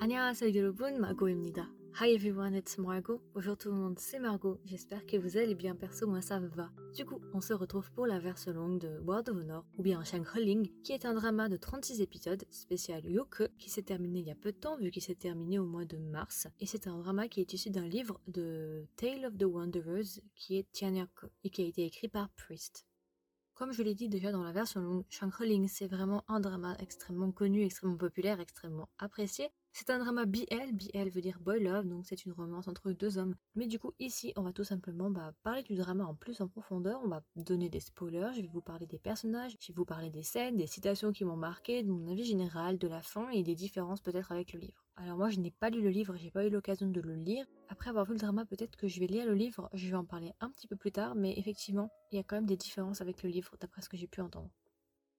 안녕하세요 여러분, Margot입니다. Hi everyone, it's Margot. Bonjour tout le monde, c'est Margot. J'espère que vous allez bien, perso, moi ça va. Du coup, on se retrouve pour la version longue de World of Honor, ou bien Shang Ling, qui est un drama de 36 épisodes, spécial Yoke, qui s'est terminé il y a peu de temps, vu qu'il s'est terminé au mois de mars. Et c'est un drama qui est issu d'un livre de Tale of the Wanderers, qui est Tianyako, et qui a été écrit par Priest. Comme je l'ai dit déjà dans la version longue, Shang Ling, c'est vraiment un drama extrêmement connu, extrêmement populaire, extrêmement apprécié, c'est un drama BL, BL veut dire boy love, donc c'est une romance entre deux hommes. Mais du coup, ici, on va tout simplement bah, parler du drama en plus en profondeur, on va donner des spoilers, je vais vous parler des personnages, je vais vous parler des scènes, des citations qui m'ont marqué, de mon avis général, de la fin et des différences peut-être avec le livre. Alors moi, je n'ai pas lu le livre, j'ai pas eu l'occasion de le lire. Après avoir vu le drama, peut-être que je vais lire le livre, je vais en parler un petit peu plus tard, mais effectivement, il y a quand même des différences avec le livre, d'après ce que j'ai pu entendre.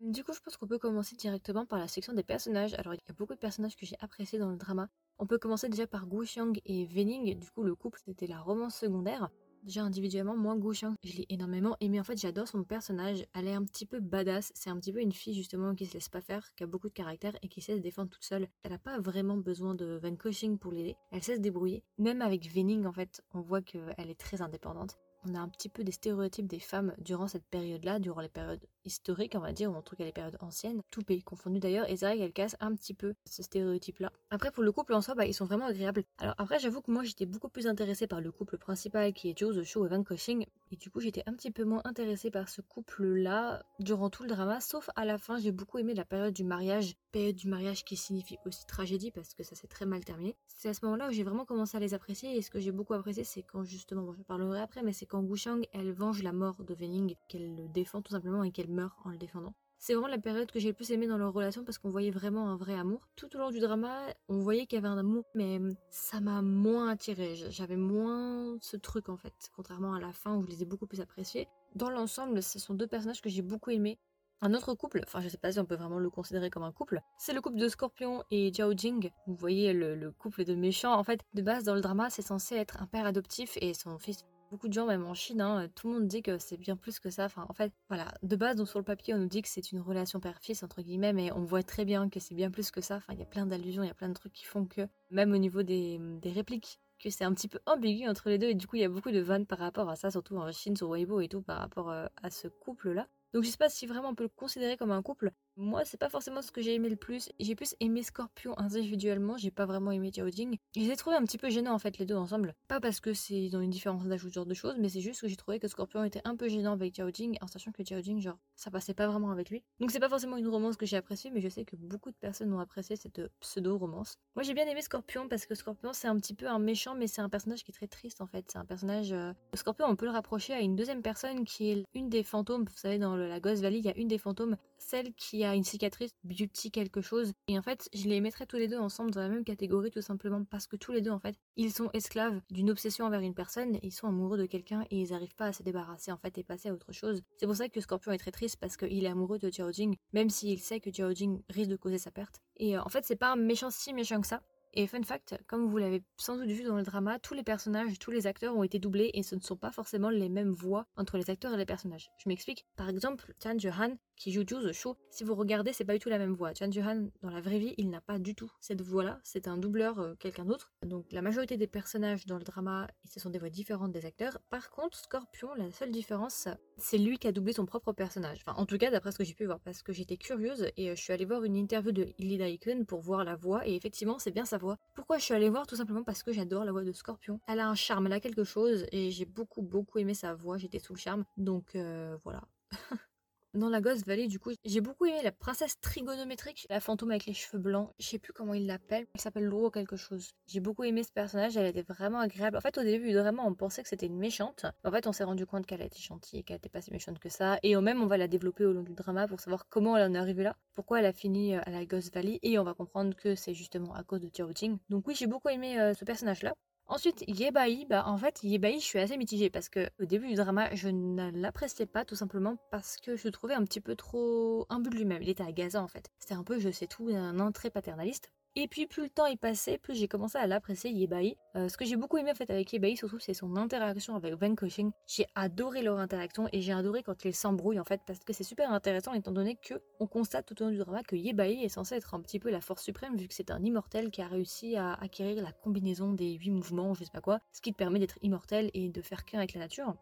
Du coup, je pense qu'on peut commencer directement par la section des personnages. Alors, il y a beaucoup de personnages que j'ai appréciés dans le drama. On peut commencer déjà par Gu Xiang et Vening. Du coup, le couple, c'était la romance secondaire. Déjà individuellement, moi, Gu Xiang, je l'ai énormément aimé. En fait, j'adore son personnage. Elle est un petit peu badass. C'est un petit peu une fille, justement, qui se laisse pas faire, qui a beaucoup de caractère et qui sait se défendre toute seule. Elle n'a pas vraiment besoin de Van Coaching pour l'aider. Elle sait se débrouiller. Même avec Vening, en fait, on voit qu'elle est très indépendante on a un petit peu des stéréotypes des femmes durant cette période-là, durant les périodes historiques, on va dire, ou en tout cas les périodes anciennes, tout pays confondu d'ailleurs, et c'est vrai qu'elle casse un petit peu ce stéréotype-là. Après, pour le couple en soi, bah, ils sont vraiment agréables. Alors après, j'avoue que moi, j'étais beaucoup plus intéressée par le couple principal qui est Joe The Show et Van Cushing, et du coup, j'étais un petit peu moins intéressée par ce couple-là durant tout le drama, sauf à la fin, j'ai beaucoup aimé la période du mariage, période du mariage qui signifie aussi tragédie parce que ça s'est très mal terminé. C'est à ce moment-là où j'ai vraiment commencé à les apprécier, et ce que j'ai beaucoup apprécié, c'est quand justement, bon, je parlerai après, mais c'est quand Gu Shang, elle venge la mort de Vening, qu'elle le défend tout simplement et qu'elle meurt en le défendant. C'est vraiment la période que j'ai le plus aimé dans leur relation parce qu'on voyait vraiment un vrai amour. Tout au long du drama, on voyait qu'il y avait un amour, mais ça m'a moins attiré. J'avais moins ce truc en fait, contrairement à la fin où je les ai beaucoup plus appréciés. Dans l'ensemble, ce sont deux personnages que j'ai beaucoup aimés. Un autre couple, enfin je sais pas si on peut vraiment le considérer comme un couple, c'est le couple de Scorpion et Jiao Jing. Vous voyez le, le couple de méchants. En fait, de base dans le drama, c'est censé être un père adoptif et son fils beaucoup de gens, même en Chine, hein, tout le monde dit que c'est bien plus que ça. Enfin, en fait, voilà, de base, donc sur le papier, on nous dit que c'est une relation père-fils, entre guillemets, mais on voit très bien que c'est bien plus que ça. Enfin, il y a plein d'allusions, il y a plein de trucs qui font que, même au niveau des, répliques, que c'est un petit peu ambigu entre les deux, et du coup, il y a beaucoup de vannes par rapport à ça, surtout en Chine, sur Weibo et tout, par rapport euh, à ce couple-là. Donc je sais pas si vraiment on peut le considérer comme un couple. Moi, c'est pas forcément ce que j'ai aimé le plus. J'ai plus aimé Scorpion individuellement, j'ai pas vraiment aimé Jiao Jing. Je les ai trouvés un petit peu gênants en fait les deux ensemble. Pas parce que c'est dans une différence d'âge ou ce genre de choses, mais c'est juste que j'ai trouvé que Scorpion était un peu gênant avec Jiao Jing, en sachant que Jiao Jing, genre, ça passait pas vraiment avec lui. Donc c'est pas forcément une romance que j'ai appréciée, mais je sais que beaucoup de personnes ont apprécié cette pseudo-romance. Moi j'ai bien aimé Scorpion parce que Scorpion c'est un petit peu un méchant, mais c'est un personnage qui est très triste en fait. C'est un personnage. Euh, Scorpion, on peut le rapprocher à une deuxième personne qui est une des fantômes. Vous savez, dans la Ghost Valley, il y a une des fantômes, celle qui a une cicatrice beauty quelque chose. Et en fait, je les mettrais tous les deux ensemble dans la même catégorie tout simplement parce que tous les deux en fait, ils sont esclaves d'une obsession envers une personne, ils sont amoureux de quelqu'un et ils n'arrivent pas à se débarrasser en fait et passer à autre chose. C'est pour ça que Scorpion est très triste parce qu'il est amoureux de Jiao Jing, même s'il sait que Jiao Jing risque de causer sa perte. Et euh, en fait, c'est pas méchant si méchant que ça. Et fun fact, comme vous l'avez sans doute vu dans le drama, tous les personnages, tous les acteurs ont été doublés et ce ne sont pas forcément les mêmes voix entre les acteurs et les personnages. Je m'explique. Par exemple, Chan Han qui joue Ju The Show, si vous regardez, c'est pas du tout la même voix. Chan Han, dans la vraie vie, il n'a pas du tout cette voix-là. C'est un doubleur, euh, quelqu'un d'autre. Donc la majorité des personnages dans le drama, ce sont des voix différentes des acteurs. Par contre, Scorpion, la seule différence, c'est lui qui a doublé son propre personnage. Enfin, en tout cas, d'après ce que j'ai pu voir, parce que j'étais curieuse et euh, je suis allée voir une interview de Lily Daikun pour voir la voix et effectivement, c'est bien sa voix. Pourquoi je suis allée voir? Tout simplement parce que j'adore la voix de Scorpion. Elle a un charme, elle a quelque chose et j'ai beaucoup beaucoup aimé sa voix. J'étais sous le charme. Donc euh, voilà. Dans la Ghost Valley, du coup, j'ai beaucoup aimé la princesse trigonométrique, la fantôme avec les cheveux blancs. Je sais plus comment il l'appelle. Elle s'appelle Loro quelque chose. J'ai beaucoup aimé ce personnage. Elle était vraiment agréable. En fait, au début, vraiment, on pensait que c'était une méchante. En fait, on s'est rendu compte qu'elle était gentille et qu'elle était pas si méchante que ça. Et au même, on va la développer au long du drama pour savoir comment elle en est arrivée là. Pourquoi elle a fini euh, à la Ghost Valley. Et on va comprendre que c'est justement à cause de Jiao Jing. Donc oui, j'ai beaucoup aimé euh, ce personnage-là. Ensuite, Yebai, bah en fait, Yebai, je suis assez mitigée parce que au début du drama, je ne l'appréciais pas tout simplement parce que je le trouvais un petit peu trop imbu de lui-même. Il était agaçant en fait. C'était un peu je sais tout, un entrée paternaliste. Et puis plus le temps est passé, plus j'ai commencé à l'apprécier Yebai. Euh, ce que j'ai beaucoup aimé en fait avec Yebai, surtout, c'est son interaction avec Van Cushing. J'ai adoré leur interaction et j'ai adoré quand ils s'embrouillent en fait, parce que c'est super intéressant étant donné que on constate tout au long du drama que Yebai est censé être un petit peu la force suprême vu que c'est un immortel qui a réussi à acquérir la combinaison des huit mouvements, je sais pas quoi, ce qui te permet d'être immortel et de faire qu'un avec la nature.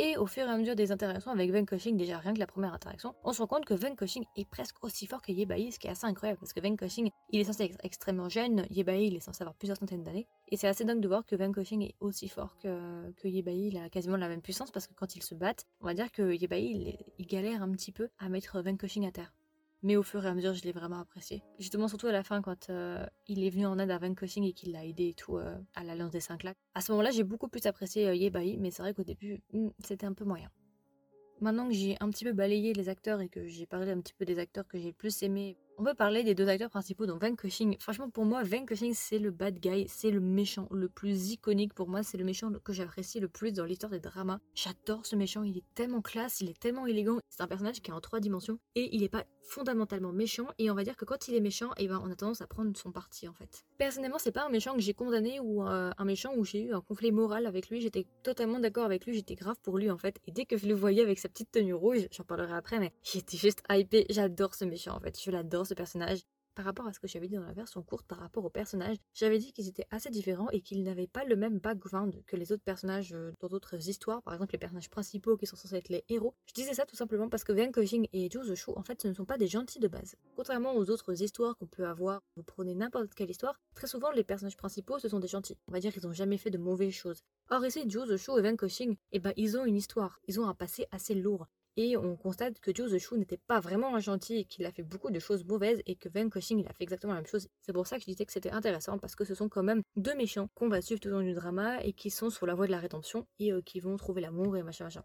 Et au fur et à mesure des interactions avec Cushing, déjà rien que la première interaction, on se rend compte que Cushing est presque aussi fort que Yebai, ce qui est assez incroyable parce que Cushing, il est censé être extrêmement jeune, Yebai, il est censé avoir plusieurs centaines d'années. Et c'est assez dingue de voir que Cushing est aussi fort que, que Yebai, il a quasiment la même puissance parce que quand ils se battent, on va dire que Yebai, il, galère un petit peu à mettre Cushing à terre. Mais au fur et à mesure, je l'ai vraiment apprécié. Justement, surtout à la fin, quand euh, il est venu en aide à Van Cushing et qu'il l'a aidé et tout euh, à l'Alliance des 5 lacs. À ce moment-là, j'ai beaucoup plus apprécié euh, Yebai, mais c'est vrai qu'au début, hmm, c'était un peu moyen. Maintenant que j'ai un petit peu balayé les acteurs et que j'ai parlé un petit peu des acteurs que j'ai le plus aimés on peut parler des deux acteurs principaux, donc Van Cushing. Franchement, pour moi, Van Cushing, c'est le bad guy, c'est le méchant le plus iconique pour moi, c'est le méchant que j'apprécie le plus dans l'histoire des dramas. J'adore ce méchant, il est tellement classe, il est tellement élégant. C'est un personnage qui est en trois dimensions et il n'est pas fondamentalement méchant. Et on va dire que quand il est méchant, eh ben, on a tendance à prendre son parti en fait. Personnellement, c'est pas un méchant que j'ai condamné ou euh, un méchant où j'ai eu un conflit moral avec lui. J'étais totalement d'accord avec lui, j'étais grave pour lui en fait. Et dès que je le voyais avec sa petite tenue rouge, j'en parlerai après, mais j'étais juste hypée. J'adore ce méchant en fait, je l'adore ce personnage. Par rapport à ce que j'avais dit dans la version courte, par rapport aux personnages, j'avais dit qu'ils étaient assez différents et qu'ils n'avaient pas le même background que les autres personnages euh, dans d'autres histoires, par exemple les personnages principaux qui sont censés être les héros. Je disais ça tout simplement parce que Van Cushing et Zhou Shu, en fait, ce ne sont pas des gentils de base. Contrairement aux autres histoires qu'on peut avoir, vous prenez n'importe quelle histoire, très souvent les personnages principaux, ce sont des gentils. On va dire qu'ils n'ont jamais fait de mauvaises choses. Or ici, Zhou Shu et Van Cushing, eh ben, ils ont une histoire, ils ont un passé assez lourd et on constate que the Shoe n'était pas vraiment un gentil et qu'il a fait beaucoup de choses mauvaises et que Van Cushing il a fait exactement la même chose. C'est pour ça que je disais que c'était intéressant parce que ce sont quand même deux méchants qu'on va suivre tout au long du drama et qui sont sur la voie de la rédemption et euh, qui vont trouver l'amour et machin machin.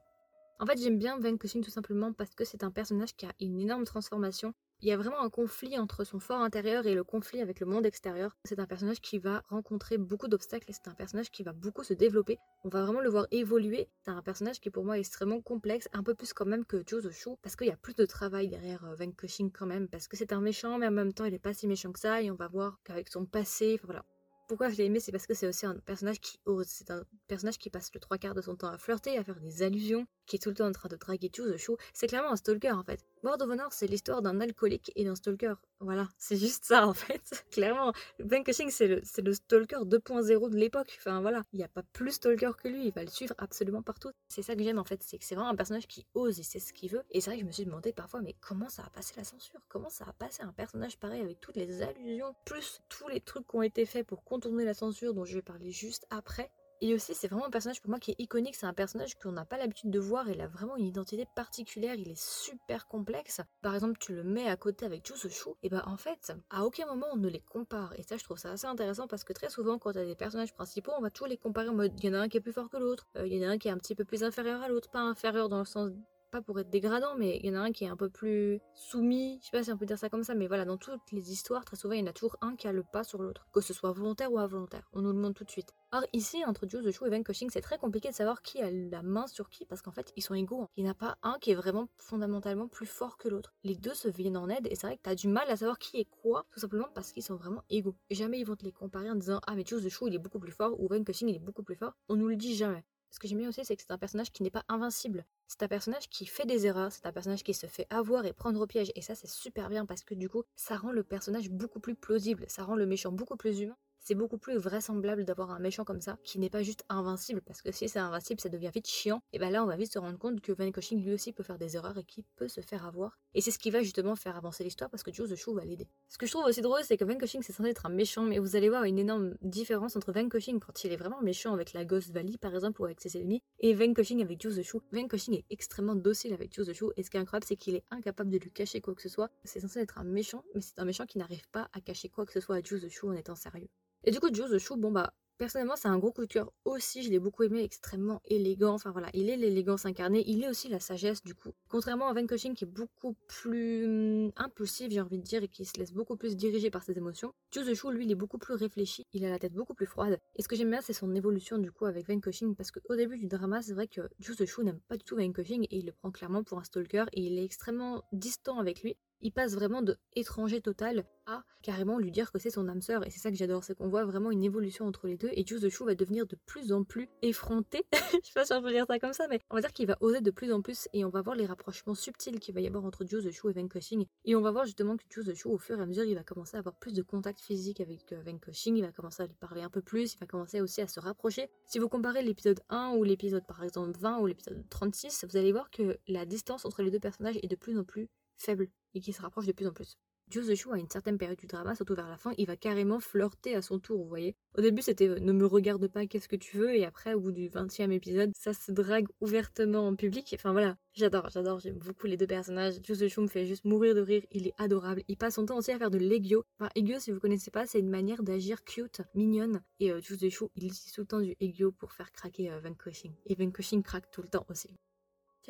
En fait, j'aime bien Van Cushing tout simplement parce que c'est un personnage qui a une énorme transformation il y a vraiment un conflit entre son fort intérieur et le conflit avec le monde extérieur. C'est un personnage qui va rencontrer beaucoup d'obstacles et c'est un personnage qui va beaucoup se développer. On va vraiment le voir évoluer. C'est un personnage qui pour moi est extrêmement complexe, un peu plus quand même que Shoe, parce qu'il y a plus de travail derrière euh, Van Cushing quand même, parce que c'est un méchant, mais en même temps il est pas si méchant que ça, et on va voir qu'avec son passé, voilà, pourquoi je l'ai aimé, c'est parce que c'est aussi un personnage qui ose. C'est un personnage qui passe le trois quarts de son temps à flirter, à faire des allusions, qui est tout le temps en train de draguer tout the show. C'est clairement un stalker en fait. World of Honor, c'est l'histoire d'un alcoolique et d'un stalker. Voilà, c'est juste ça en fait. clairement, Ben Cushing, c'est le, le stalker 2.0 de l'époque. Enfin voilà, il n'y a pas plus stalker que lui, il va le suivre absolument partout. C'est ça que j'aime en fait, c'est que c'est vraiment un personnage qui ose et sait ce qu'il veut. Et c'est vrai que je me suis demandé parfois, mais comment ça a passé la censure? Comment ça a passé un personnage pareil avec toutes les allusions, plus tous les trucs qui ont été faits pour contourner la censure dont je vais parler juste après? Et aussi, c'est vraiment un personnage pour moi qui est iconique. C'est un personnage qu'on n'a pas l'habitude de voir. Il a vraiment une identité particulière. Il est super complexe. Par exemple, tu le mets à côté avec Chu Chou. Et ben en fait, à aucun moment on ne les compare. Et ça, je trouve ça assez intéressant parce que très souvent, quand tu as des personnages principaux, on va toujours les comparer en mode il y en a un qui est plus fort que l'autre. Euh, il y en a un qui est un petit peu plus inférieur à l'autre. Pas inférieur dans le sens pas pour être dégradant, mais il y en a un qui est un peu plus soumis, je sais pas si on peut dire ça comme ça, mais voilà, dans toutes les histoires, très souvent, il y en a toujours un qui a le pas sur l'autre, que ce soit volontaire ou involontaire. On nous le demande tout de suite. Or, ici, entre Jules de Chou et Van Cushing, c'est très compliqué de savoir qui a la main sur qui, parce qu'en fait, ils sont égaux. Il n'y a pas un qui est vraiment fondamentalement plus fort que l'autre. Les deux se viennent en aide, et c'est vrai que tu as du mal à savoir qui est quoi, tout simplement parce qu'ils sont vraiment égaux. Jamais ils vont te les comparer en disant Ah, mais Jules de Chou, il est beaucoup plus fort, ou Van Cushing, il est beaucoup plus fort. On nous le dit jamais. Ce que j'aime bien aussi, c'est que c'est un personnage qui n'est pas invincible. C'est un personnage qui fait des erreurs, c'est un personnage qui se fait avoir et prendre au piège. Et ça, c'est super bien parce que du coup, ça rend le personnage beaucoup plus plausible, ça rend le méchant beaucoup plus humain c'est beaucoup plus vraisemblable d'avoir un méchant comme ça qui n'est pas juste invincible parce que si c'est invincible ça devient vite chiant et ben là on va vite se rendre compte que Van Cushing lui aussi peut faire des erreurs et qu'il peut se faire avoir et c'est ce qui va justement faire avancer l'histoire parce que Joe the Shoe va l'aider. Ce que je trouve aussi drôle c'est que Van Cushing c'est censé être un méchant mais vous allez voir une énorme différence entre Van Cushing quand il est vraiment méchant avec la Ghost Valley par exemple ou avec ses ennemis et Van Cushing avec Joe the Shoe. Van Cushing est extrêmement docile avec Joe the Shoe et ce qui est incroyable c'est qu'il est incapable de lui cacher quoi que ce soit. C'est censé être un méchant mais c'est un méchant qui n'arrive pas à cacher quoi que ce soit à Joe the en étant sérieux. Et du coup, Joe the Shoe, bon bah, personnellement, c'est un gros coup de cœur aussi. Je l'ai beaucoup aimé, extrêmement élégant. Enfin voilà, il est l'élégance incarnée. Il est aussi la sagesse, du coup. Contrairement à Van Cushing, qui est beaucoup plus hum, impulsif, j'ai envie de dire, et qui se laisse beaucoup plus diriger par ses émotions. Joe the Shoe, lui, il est beaucoup plus réfléchi. Il a la tête beaucoup plus froide. Et ce que j'aime bien, c'est son évolution, du coup, avec Van Cushing. Parce qu'au début du drama, c'est vrai que Joe the Shoe n'aime pas du tout Van Cushing et il le prend clairement pour un stalker. Et il est extrêmement distant avec lui. Il passe vraiment de étranger total à carrément lui dire que c'est son âme sœur. Et c'est ça que j'adore, c'est qu'on voit vraiment une évolution entre les deux. Et Juice the Shoe va devenir de plus en plus effronté. Je sais pas si on peut dire ça comme ça, mais on va dire qu'il va oser de plus en plus. Et on va voir les rapprochements subtils qu'il va y avoir entre Juice the Shoe et Vanquishing. Et on va voir justement que Juice the Shoe, au fur et à mesure, il va commencer à avoir plus de contact physique avec euh, Vanquishing. Il va commencer à lui parler un peu plus. Il va commencer aussi à se rapprocher. Si vous comparez l'épisode 1 ou l'épisode par exemple 20 ou l'épisode 36, vous allez voir que la distance entre les deux personnages est de plus en plus faible et qui se rapproche de plus en plus. Shoe, à une certaine période du drama, surtout vers la fin, il va carrément flirter à son tour, vous voyez. Au début, c'était euh, ne me regarde pas, qu'est-ce que tu veux, et après, au bout du 20e épisode, ça se drague ouvertement en public. Enfin voilà, j'adore, j'adore, j'aime beaucoup les deux personnages. Shoe me fait juste mourir de rire, il est adorable. Il passe son temps aussi à faire de l'ego. Enfin, ego, si vous connaissez pas, c'est une manière d'agir cute, mignonne. Et euh, Shoe, il utilise tout le temps du ego pour faire craquer euh, Vanquishing. Et Vanquishing craque tout le temps aussi.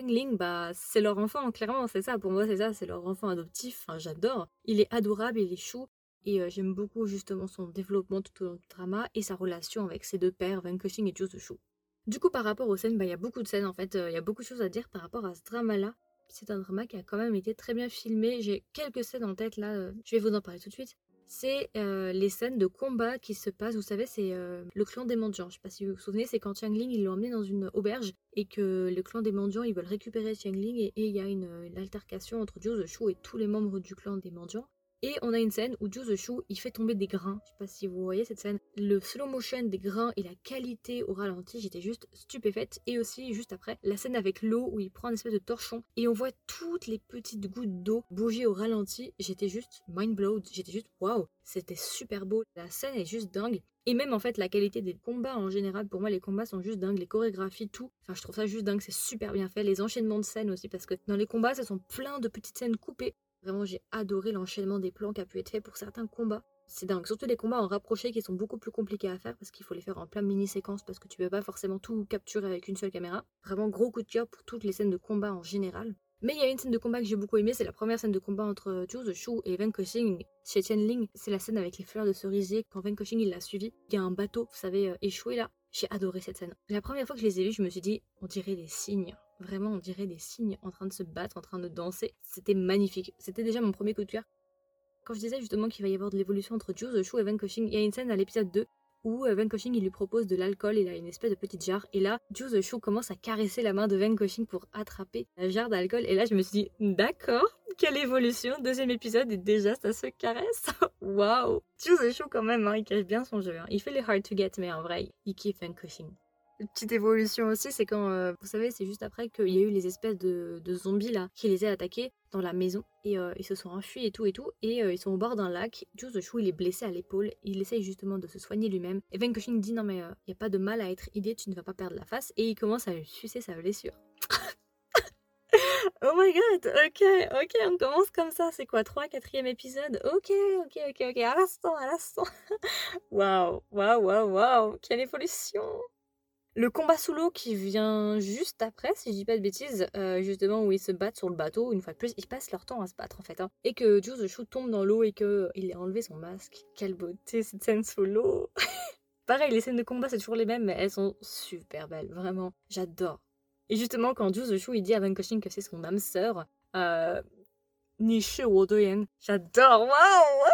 Ling, bah, c'est leur enfant, clairement, c'est ça. Pour moi, c'est ça, c'est leur enfant adoptif. J'adore. Il est adorable, il est chou. Et euh, j'aime beaucoup justement son développement tout au long du drama et sa relation avec ses deux pères, Van Cushing et Joe Chou. Du coup, par rapport aux scènes, bah, il y a beaucoup de scènes en fait. Euh, il y a beaucoup de choses à dire par rapport à ce drama-là. C'est un drama qui a quand même été très bien filmé. J'ai quelques scènes en tête là. Euh, je vais vous en parler tout de suite c'est euh, les scènes de combat qui se passent. Vous savez, c'est euh, le clan des mendiants. Je sais pas si vous vous souvenez, c'est quand Ling il l'a emmené dans une auberge et que le clan des mendiants ils veulent récupérer Ling et il y a une, altercation entre Joe the et tous les membres du clan des mendiants. Et on a une scène où Joe the Shoe, il fait tomber des grains. Je sais pas si vous voyez cette scène. Le slow motion des grains et la qualité au ralenti, j'étais juste stupéfaite. Et aussi, juste après, la scène avec l'eau où il prend une espèce de torchon et on voit toutes les petites gouttes d'eau bouger au ralenti. J'étais juste mind blown. J'étais juste waouh. C'était super beau. La scène est juste dingue. Et même en fait, la qualité des combats en général, pour moi, les combats sont juste dingues. Les chorégraphies, tout. Enfin, je trouve ça juste dingue. C'est super bien fait. Les enchaînements de scènes aussi, parce que dans les combats, ce sont plein de petites scènes coupées Vraiment, j'ai adoré l'enchaînement des plans qui a pu être fait pour certains combats. C'est dingue, surtout les combats en rapproché qui sont beaucoup plus compliqués à faire parce qu'il faut les faire en plein mini-séquence parce que tu peux pas forcément tout capturer avec une seule caméra. Vraiment gros coup de cœur pour toutes les scènes de combat en général. Mais il y a une scène de combat que j'ai beaucoup aimé, c'est la première scène de combat entre Zhu Shu et Van Koxing chez Ling. C'est la scène avec les fleurs de cerisier quand Van Koxing il l'a suivi. Il y a un bateau, vous savez, euh, échoué là. J'ai adoré cette scène. La première fois que je les ai vus, je me suis dit, on dirait des signes. Vraiment, on dirait des signes en train de se battre, en train de danser. C'était magnifique. C'était déjà mon premier coup de cœur. Quand je disais justement qu'il va y avoir de l'évolution entre Juice, Shu et Van Koshing, il y a une scène à l'épisode 2 où euh, Van Koshing il lui propose de l'alcool, il a une espèce de petite jarre, et là, Juice Shu commence à caresser la main de Van Koshing pour attraper la jarre d'alcool, et là je me suis dit, d'accord, quelle évolution, deuxième épisode, et déjà ça se caresse, waouh Juice Shu quand même, hein, il cache bien son jeu, hein. il fait les hard to get, mais en vrai, il kiffe Van Petite évolution aussi, c'est quand, euh, vous savez, c'est juste après qu'il y a eu les espèces de, zombies là qui les a attaqués dans la maison et euh, ils se sont enfuis et tout et tout et euh, ils sont au bord d'un lac. The Chou il est blessé à l'épaule, il essaye justement de se soigner lui-même. Et Van dit non mais il n'y a pas de mal à être idée, tu ne vas pas perdre la face. Et il commence à sucer sa blessure. Oh my god, ok, ok, on commence comme ça, c'est quoi, 3 4 épisode? Ok, ok, ok, ok, à l'instant, à l'instant. Waouh, waouh, waouh, waouh, quelle évolution le combat sous l'eau qui vient juste après, si je dis pas de bêtises, euh, justement où ils se battent sur le bateau, une fois de plus, ils passent leur temps à se battre en fait. Hein. Et que Juice the tombe dans l'eau et qu'il a enlevé son masque. Quelle beauté cette scène sous l'eau Pareil, les scènes de combat c'est toujours les mêmes, mais elles sont super belles, vraiment. J'adore. Et justement, quand Juice the il dit à Van Cushing que c'est son âme sœur, euh, Nishu Wodoyen, j'adore, waouh!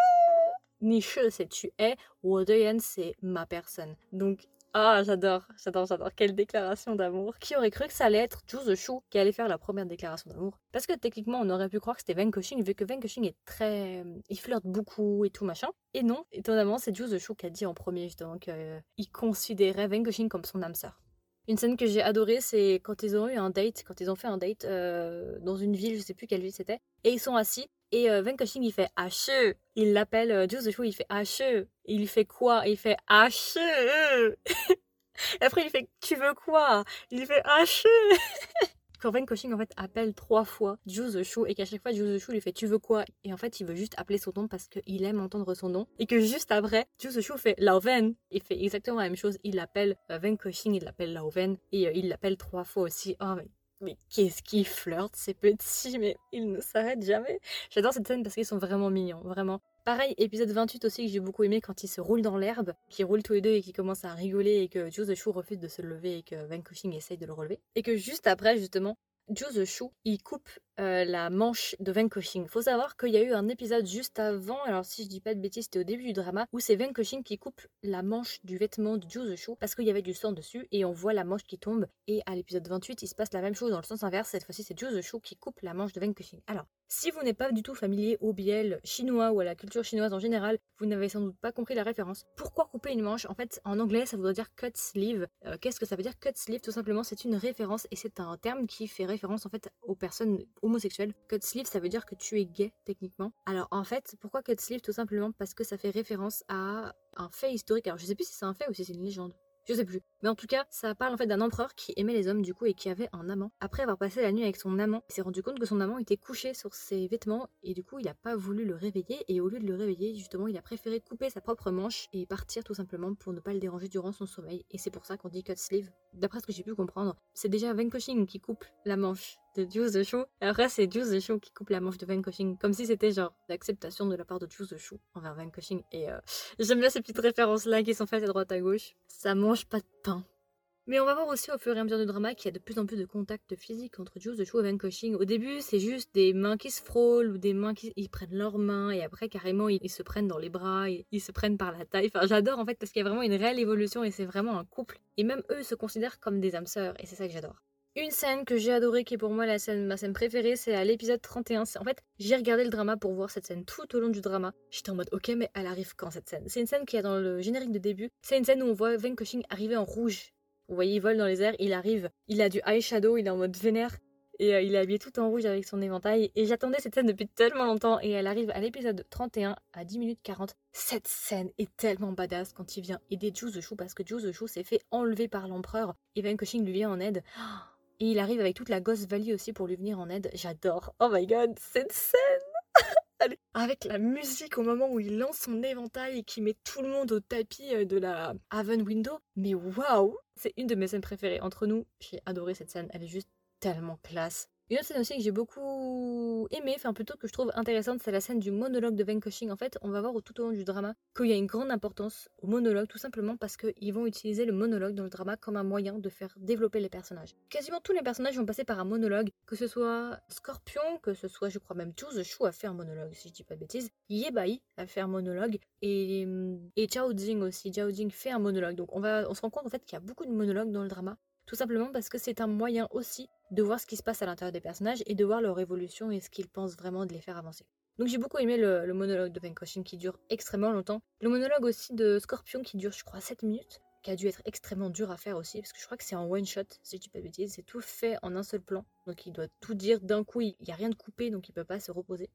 Nishu c'est tu es, Wodoyen c'est ma personne. Donc ah, j'adore, j'adore, j'adore. Quelle déclaration d'amour. Qui aurait cru que ça allait être the Shoe qui allait faire la première déclaration d'amour? Parce que techniquement, on aurait pu croire que c'était Van Cushing, vu que Van Cushing est très. Il flirte beaucoup et tout machin. Et non, étonnamment, c'est the Shoe qui a dit en premier justement qu'il considérait Van Cushing comme son âme sœur. Une scène que j'ai adorée, c'est quand ils ont eu un date, quand ils ont fait un date euh, dans une ville, je sais plus quelle ville c'était, et ils sont assis, et euh, Van Cushing il fait H. Il l'appelle euh, Juice il fait H. Il fait quoi? Il fait H. Après il fait Tu veux quoi? Il fait H. Quand Van Cushing en fait appelle trois fois Juice et qu'à chaque fois Juice lui fait Tu veux quoi? Et en fait il veut juste appeler son nom parce qu'il aime entendre son nom. Et que juste après, Juice fait Lauven. Il fait exactement la même chose. Il l'appelle euh, Van Cushing, il l'appelle Lauven. Et il l'appelle trois fois aussi. Oh mais mais qu'est-ce qu'ils flirtent ces petits, mais ils ne s'arrêtent jamais. J'adore cette scène parce qu'ils sont vraiment mignons, vraiment. Pareil, épisode 28 aussi que j'ai beaucoup aimé quand ils se roulent dans l'herbe, qui roulent tous les deux et qui commencent à rigoler et que Juice the refuse de se lever et que Van Cushing essaye de le relever. Et que juste après, justement, Juice the il coupe euh, la manche de Vanquishing. Faut savoir qu'il y a eu un épisode juste avant, alors si je dis pas de bêtises, c'était au début du drama, où c'est Vanquishing qui coupe la manche du vêtement de Juice Show parce qu'il y avait du sang dessus et on voit la manche qui tombe. Et à l'épisode 28, il se passe la même chose dans le sens inverse. Cette fois-ci, c'est Juice Show qui coupe la manche de Vanquishing. Alors, si vous n'êtes pas du tout familier au biel chinois ou à la culture chinoise en général, vous n'avez sans doute pas compris la référence. Pourquoi couper une manche? En fait, en anglais, ça voudrait dire cut sleeve. Euh, qu'est-ce que ça veut dire cut sleeve? Tout simplement, c'est une référence et c'est un terme qui fait référence en fait aux personnes homosexuelles. Cut sleeve, ça veut dire que tu es gay techniquement. Alors en fait, pourquoi cut sleeve? Tout simplement parce que ça fait référence à un fait historique. Alors je sais plus si c'est un fait ou si c'est une légende. Je sais plus. Mais en tout cas, ça parle en fait d'un empereur qui aimait les hommes du coup et qui avait un amant. Après avoir passé la nuit avec son amant, il s'est rendu compte que son amant était couché sur ses vêtements et du coup il n'a pas voulu le réveiller et au lieu de le réveiller, justement, il a préféré couper sa propre manche et partir tout simplement pour ne pas le déranger durant son sommeil. Et c'est pour ça qu'on dit cut sleeve. D'après ce que j'ai pu comprendre, c'est déjà Vanquishing qui coupe la manche de Juice the Show. Et après, c'est Juice the Show qui coupe la manche de Vanquishing. Comme si c'était genre l'acceptation de la part de Juice the Show envers Vanquishing. Et euh, j'aime bien ces petites références-là qui sont faites à droite à gauche. Ça mange pas de pain. Mais on va voir aussi au fur et à mesure du drama qu'il y a de plus en plus de contacts physiques entre Juice the Show et Vanquishing. Au début, c'est juste des mains qui se frôlent ou des mains qui ils prennent leurs mains et après, carrément, ils, se prennent dans les bras, ils, ils se prennent par la taille. Enfin, j'adore en fait parce qu'il y a vraiment une réelle évolution et c'est vraiment un couple. Et même eux se considèrent comme des âmes sœurs et c'est ça que j'adore. Une scène que j'ai adorée, qui est pour moi la scène, ma scène préférée, c'est à l'épisode 31. En fait, j'ai regardé le drama pour voir cette scène tout au long du drama. J'étais en mode, ok, mais elle arrive quand cette scène? C'est une scène qui est dans le générique de début. C'est une scène où on voit Vanquishing arriver en rouge. Vous voyez, il vole dans les airs, il arrive, il a du eyeshadow, il est en mode vénère. Et euh, il est habillé tout en rouge avec son éventail. Et j'attendais cette scène depuis tellement longtemps. Et elle arrive à l'épisode 31 à 10 minutes 40. Cette scène est tellement badass quand il vient aider the Shoe parce que the Shoe s'est fait enlever par l'empereur. Et Vanquishing lui vient en aide. Et il arrive avec toute la Ghost Valley aussi pour lui venir en aide. J'adore. Oh my god, cette scène Avec la musique au moment où il lance son éventail et qui met tout le monde au tapis euh, de la Haven Window. Mais waouh C'est une de mes scènes préférées. Entre nous, j'ai adoré cette scène. Elle est juste tellement classe. Une autre scène aussi que j'ai beaucoup aimé, enfin plutôt que je trouve intéressante, c'est la scène du monologue de Vanquishing. En fait, on va voir tout au long du drama qu'il y a une grande importance au monologue, tout simplement parce qu'ils vont utiliser le monologue dans le drama comme un moyen de faire développer les personnages. Quasiment tous les personnages vont passer par un monologue, que ce soit Scorpion, que ce soit, je crois même, Juice Shu a fait un monologue, si je dis pas de bêtises. Yebai a fait un monologue, et, et Chao Jing aussi. Chao Jing fait un monologue. Donc on, va, on se rend compte en fait qu'il y a beaucoup de monologues dans le drama, tout simplement parce que c'est un moyen aussi de voir ce qui se passe à l'intérieur des personnages et de voir leur évolution et ce qu'ils pensent vraiment de les faire avancer. Donc j'ai beaucoup aimé le, monologue de Vanquishing qui dure extrêmement longtemps. Le monologue aussi de Scorpion qui dure je crois 7 minutes, qui a dû être extrêmement dur à faire aussi, parce que je crois que c'est en one shot, si je dis pas de bêtises, c'est tout fait en un seul plan. Donc il doit tout dire d'un coup, il n'y a rien de coupé, donc il peut pas se reposer.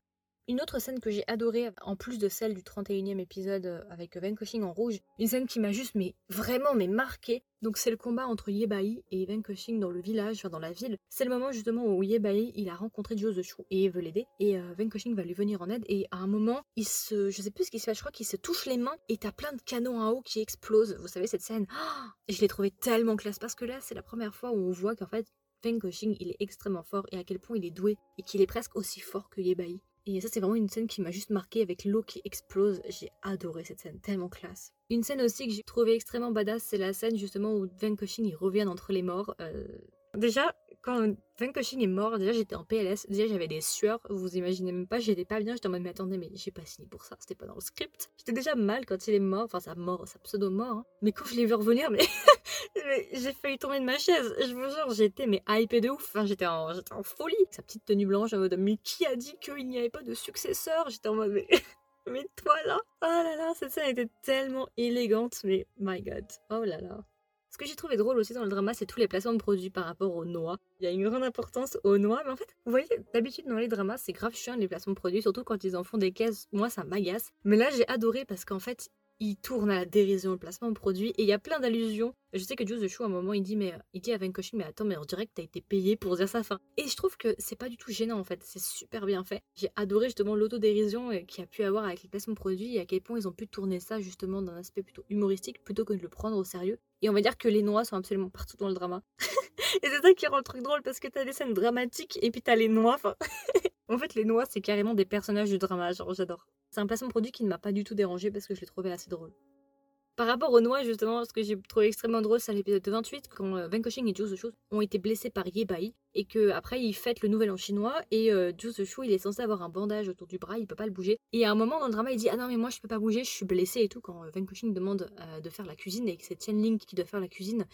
Une autre scène que j'ai adorée, en plus de celle du 31e épisode euh, avec Vanquishing en rouge, une scène qui m'a juste mais vraiment mais marqué. Donc c'est le combat entre Yebai et Vanquishing dans le village, dans la ville. C'est le moment justement où Yebai il a rencontré Joe the Chou et veut l'aider et euh, va lui venir en aide et à un moment il se, je sais plus ce qui se passe, je crois qu'il se touche les mains et t'as plein de canons à eau qui explosent. Vous savez cette scène, je l'ai trouvé tellement classe parce que là c'est la première fois où on voit qu'en fait Vanquishing il est extrêmement fort et à quel point il est doué et qu'il est presque aussi fort que Yebai. Et ça, c'est vraiment une scène qui m'a juste marqué avec l'eau qui explose. J'ai adoré cette scène, tellement classe. Une scène aussi que j'ai trouvé extrêmement badass, c'est la scène justement où Vankoshin il revient d'entre les morts. Euh, déjà, quand Vankoshin est mort, déjà j'étais en PLS, déjà j'avais des sueurs, vous imaginez même pas, j'étais pas bien, j'étais en mode mais attendez, mais j'ai pas signé pour ça, c'était pas dans le script. J'étais déjà mal quand il est mort, enfin sa mort, sa pseudo-mort, hein. mais quand je l'ai vu revenir, mais, j'ai failli tomber de ma chaise, je vous jure, j'étais mais hypé de ouf, enfin, j'étais en, en folie. Sa petite tenue blanche en mode mais qui a dit qu'il n'y avait pas de successeur? J'étais en mode mais... mais toi là? Oh là là, cette scène était tellement élégante, mais my god, oh là là. Ce que j'ai trouvé drôle aussi dans le drama, c'est tous les placements de produits par rapport aux noix. Il y a une grande importance aux noix, mais en fait, vous voyez, d'habitude dans les dramas, c'est grave chiant les placements de produits, surtout quand ils en font des caisses. Moi, ça m'agace. Mais là, j'ai adoré parce qu'en fait, il tourne à la dérision le placement de produit et il y a plein d'allusions. Je sais que Juice the Show à un moment il dit mais il dit à Vankoshi mais attends mais dirait que t'as été payé pour dire ça fin. Et je trouve que c'est pas du tout gênant en fait, c'est super bien fait. J'ai adoré justement l'autodérision euh, qu'il y a pu avoir avec les placements de produits et à quel point ils ont pu tourner ça justement d'un aspect plutôt humoristique plutôt que de le prendre au sérieux. Et on va dire que les noix sont absolument partout dans le drama. et c'est ça qui rend le truc drôle parce que t'as des scènes dramatiques et puis t'as les noix. En fait les noix c'est carrément des personnages du drama, genre j'adore. C'est un placement produit qui ne m'a pas du tout dérangé parce que je l'ai trouvé assez drôle. Par rapport au noix, justement, ce que j'ai trouvé extrêmement drôle, c'est l'épisode 28, quand euh, et Zhou Zhou ont été blessés par Bai, et que après ils fêtent le nouvel an chinois, et euh, Zhou il est censé avoir un bandage autour du bras, il peut pas le bouger. Et à un moment dans le drama, il dit Ah non, mais moi je peux pas bouger, je suis blessé et tout, quand euh, demande euh, de faire la cuisine, et que c'est Chen Ling qui doit faire la cuisine.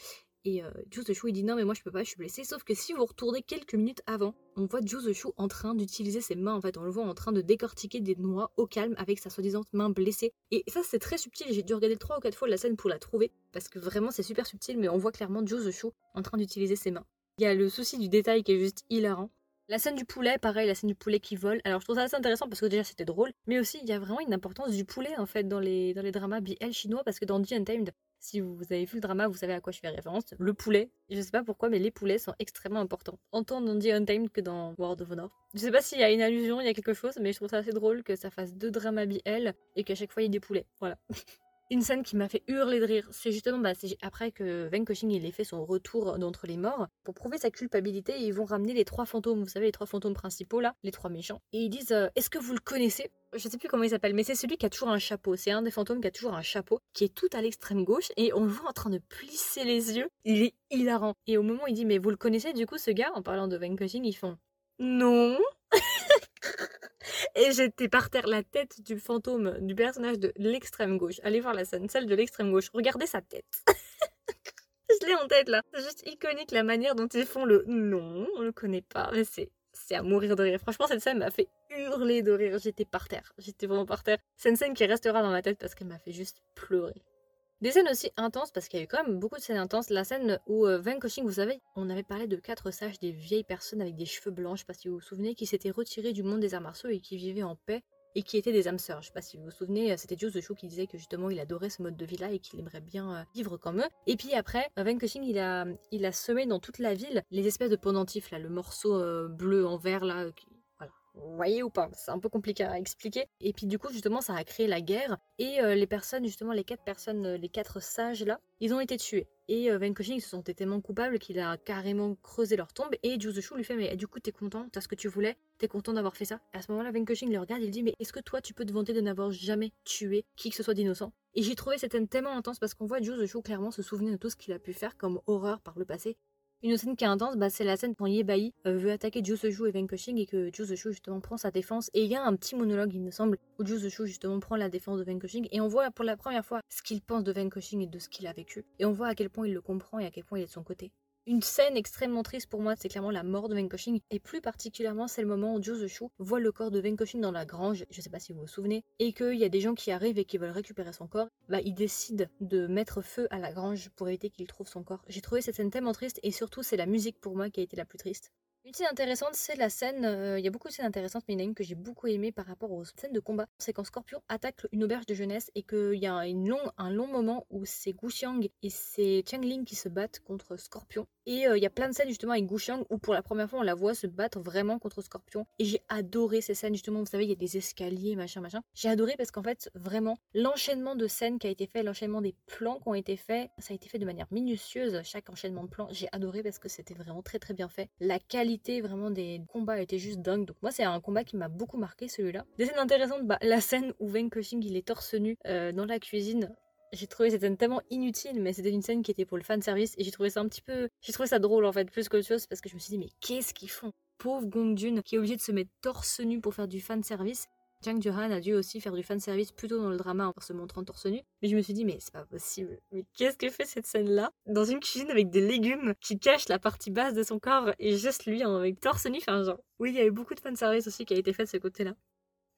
Et euh, Zhu Shu il dit non mais moi je peux pas, je suis blessé. Sauf que si vous retournez quelques minutes avant, on voit Zhu Shu en train d'utiliser ses mains en fait. On le voit en train de décortiquer des noix au calme avec sa soi-disant main blessée. Et ça c'est très subtil. J'ai dû regarder trois ou quatre fois la scène pour la trouver parce que vraiment c'est super subtil. Mais on voit clairement Zhu Shu en train d'utiliser ses mains. Il y a le souci du détail qui est juste hilarant. La scène du poulet, pareil, la scène du poulet qui vole. Alors je trouve ça assez intéressant parce que déjà c'était drôle, mais aussi il y a vraiment une importance du poulet en fait dans les, dans les dramas BL chinois parce que dans The Untamed, si vous avez vu le drama, vous savez à quoi je fais référence. Le poulet, je sais pas pourquoi, mais les poulets sont extrêmement importants. Autant dans The Untamed que dans World of Honor. Je sais pas s'il y a une allusion, il y a quelque chose, mais je trouve ça assez drôle que ça fasse deux dramas BL et qu'à chaque fois il y ait des poulets. Voilà. Une scène qui m'a fait hurler de rire, c'est justement bah, après que Ven Koching il ait fait son retour d'entre les morts. Pour prouver sa culpabilité, ils vont ramener les trois fantômes, vous savez, les trois fantômes principaux là, les trois méchants. Et ils disent euh, Est-ce que vous le connaissez? Je sais plus comment il s'appelle, mais c'est celui qui a toujours un chapeau. C'est un des fantômes qui a toujours un chapeau, qui est tout à l'extrême gauche, et on le voit en train de plisser les yeux. Il est hilarant. Et au moment où il dit Mais vous le connaissez du coup, ce gars, en parlant de Ven Koching, ils font Non Et j'étais par terre, la tête du fantôme, du personnage de l'extrême gauche. Allez voir la scène, celle de l'extrême gauche. Regardez sa tête. Je l'ai en tête là. C'est juste iconique la manière dont ils font le non, on le connaît pas. Mais c'est, c'est à mourir de rire. Franchement, cette scène m'a fait hurler de rire. J'étais par terre. J'étais vraiment par terre. C'est une scène qui restera dans ma tête parce qu'elle m'a fait juste pleurer. Des scènes aussi intenses, parce qu'il y a eu quand même beaucoup de scènes intenses. La scène où euh, Van Coaching, vous savez, on avait parlé de quatre sages, des vieilles personnes avec des cheveux blancs, je sais pas si vous vous souvenez, qui s'étaient retirées du monde des arts martiaux et qui vivaient en paix et qui étaient des âmes sœurs. Je sais pas si vous vous souvenez, euh, c'était Joe The Show qui disait que justement il adorait ce mode de vie-là et qu'il aimerait bien euh, vivre comme eux. Et puis après, Van Cushing il a, il a semé dans toute la ville les espèces de pendentifs là, le morceau bleu en vert là, vous voyez ou pas C'est un peu compliqué à expliquer. Et puis du coup, justement, ça a créé la guerre. Et euh, les personnes, justement, les quatre personnes, euh, les quatre sages là, ils ont été tués. Et euh, Van ils se sont tellement coupables qu'il a carrément creusé leur tombe. Et Shu lui fait Mais du coup, t'es content T'as ce que tu voulais T'es content d'avoir fait ça Et à ce moment-là, Van le regarde, il dit Mais est-ce que toi, tu peux te vanter de n'avoir jamais tué qui que ce soit d'innocent? Et j'ai trouvé cette scène tellement intense parce qu'on voit Shu clairement se souvenir de tout ce qu'il a pu faire comme horreur par le passé. Une scène qui est intense, bah, c'est la scène quand Yebai euh, veut attaquer Jiu Sejou et Vanquishing et que Jiu Sejou justement prend sa défense. Et il y a un petit monologue, il me semble, où Jiu Sejou justement prend la défense de Vanquishing et on voit pour la première fois ce qu'il pense de Vanquishing et de ce qu'il a vécu. Et on voit à quel point il le comprend et à quel point il est de son côté. Une scène extrêmement triste pour moi, c'est clairement la mort de Venkoshing, et plus particulièrement c'est le moment où Joe Shu voit le corps de Venkoshing dans la grange, je sais pas si vous vous souvenez, et qu'il y a des gens qui arrivent et qui veulent récupérer son corps, bah il décide de mettre feu à la grange pour éviter qu'il trouve son corps. J'ai trouvé cette scène tellement triste, et surtout c'est la musique pour moi qui a été la plus triste. Une scène intéressante, c'est la scène. Euh, il y a beaucoup de scènes intéressantes, mais il y en a une que j'ai beaucoup aimée par rapport aux scènes de combat. C'est quand Scorpion attaque une auberge de jeunesse et qu'il y a un long moment où c'est Gu Xiang et c'est Ling qui se battent contre Scorpion. Et euh, il y a plein de scènes justement avec Gu Xiang où pour la première fois on la voit se battre vraiment contre Scorpion. Et j'ai adoré ces scènes justement. Vous savez, il y a des escaliers, machin, machin. J'ai adoré parce qu'en fait, vraiment, l'enchaînement de scènes qui a été fait, l'enchaînement des plans qui ont été faits, ça a été fait de manière minutieuse. Chaque enchaînement de plans, j'ai adoré parce que c'était vraiment très très bien fait. La qualité vraiment des combats était juste dingue. Donc moi c'est un combat qui m'a beaucoup marqué celui-là. Des scènes intéressantes, bah, la scène où Ven Kushing il est torse nu euh, dans la cuisine. J'ai trouvé cette scène tellement inutile, mais c'était une scène qui était pour le fan service et j'ai trouvé ça un petit peu, j'ai trouvé ça drôle en fait plus qu'autre chose parce que je me suis dit mais qu'est-ce qu'ils font? Pauvre Gong Jun qui est obligé de se mettre torse nu pour faire du fan service Jang Johan a dû aussi faire du fanservice plutôt dans le drama en se montrant torse nu. Mais je me suis dit, mais c'est pas possible. Mais qu'est-ce que fait cette scène-là? Dans une cuisine avec des légumes qui cachent la partie basse de son corps et juste lui avec torse nu. Enfin, genre. Oui, il y a eu beaucoup de fanservice aussi qui a été fait de ce côté-là.